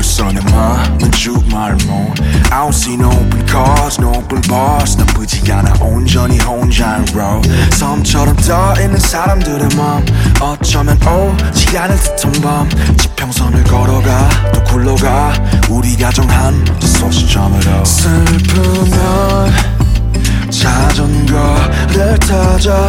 벌써 내 맘은 주말모 I don't see no open cars no open bars. 나쁘지 않아 온전히 혼자인 road 섬처럼 떠있는 사람들의 맘 어쩌면 오지 않을 듯한 밤. 지평선을 걸어가 또 굴러가. 우리가 정한 소시점으로. 슬프면 자전거를 타자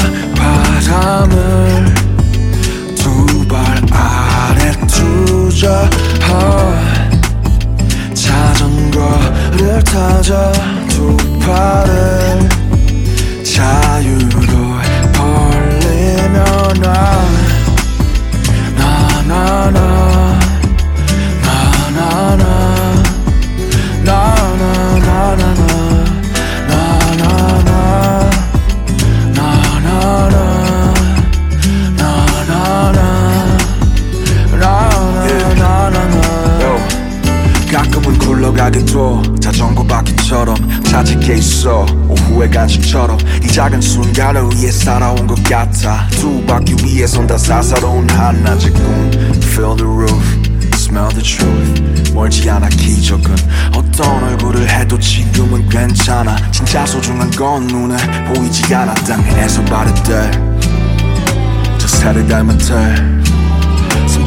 굴러가게 둬 자전거 바퀴처럼 찾을 게 있어. 오후의 간식처럼 이 작은 순간을 위해 살아온 것 같아. 두 바퀴 위에 선다 사사로운 한낮의 꿈 Feel the roof Smell the truth. 멀지 않아 기적은 어떤 얼굴을 해도 지금은 괜찮아. 진짜 소중한 건 눈에 보이지 않아. 땅에서 바를 때저 새를 닮은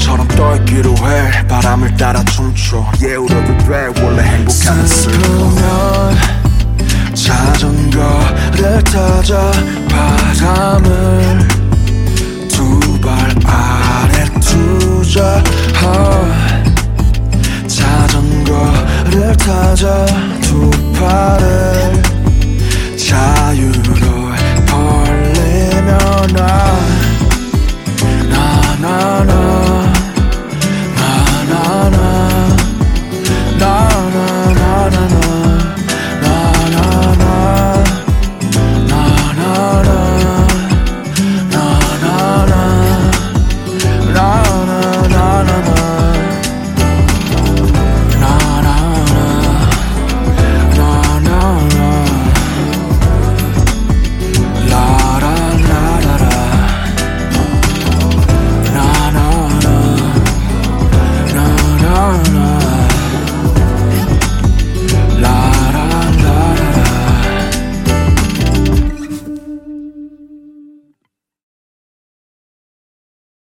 때 숨처럼 떠있기로 해. 바람을 따라 춤춰. 예우려도 돼. 원래 행복한 슬프면 자전거를 타자 바람을 두 발 아래 두자. 자전거를 타자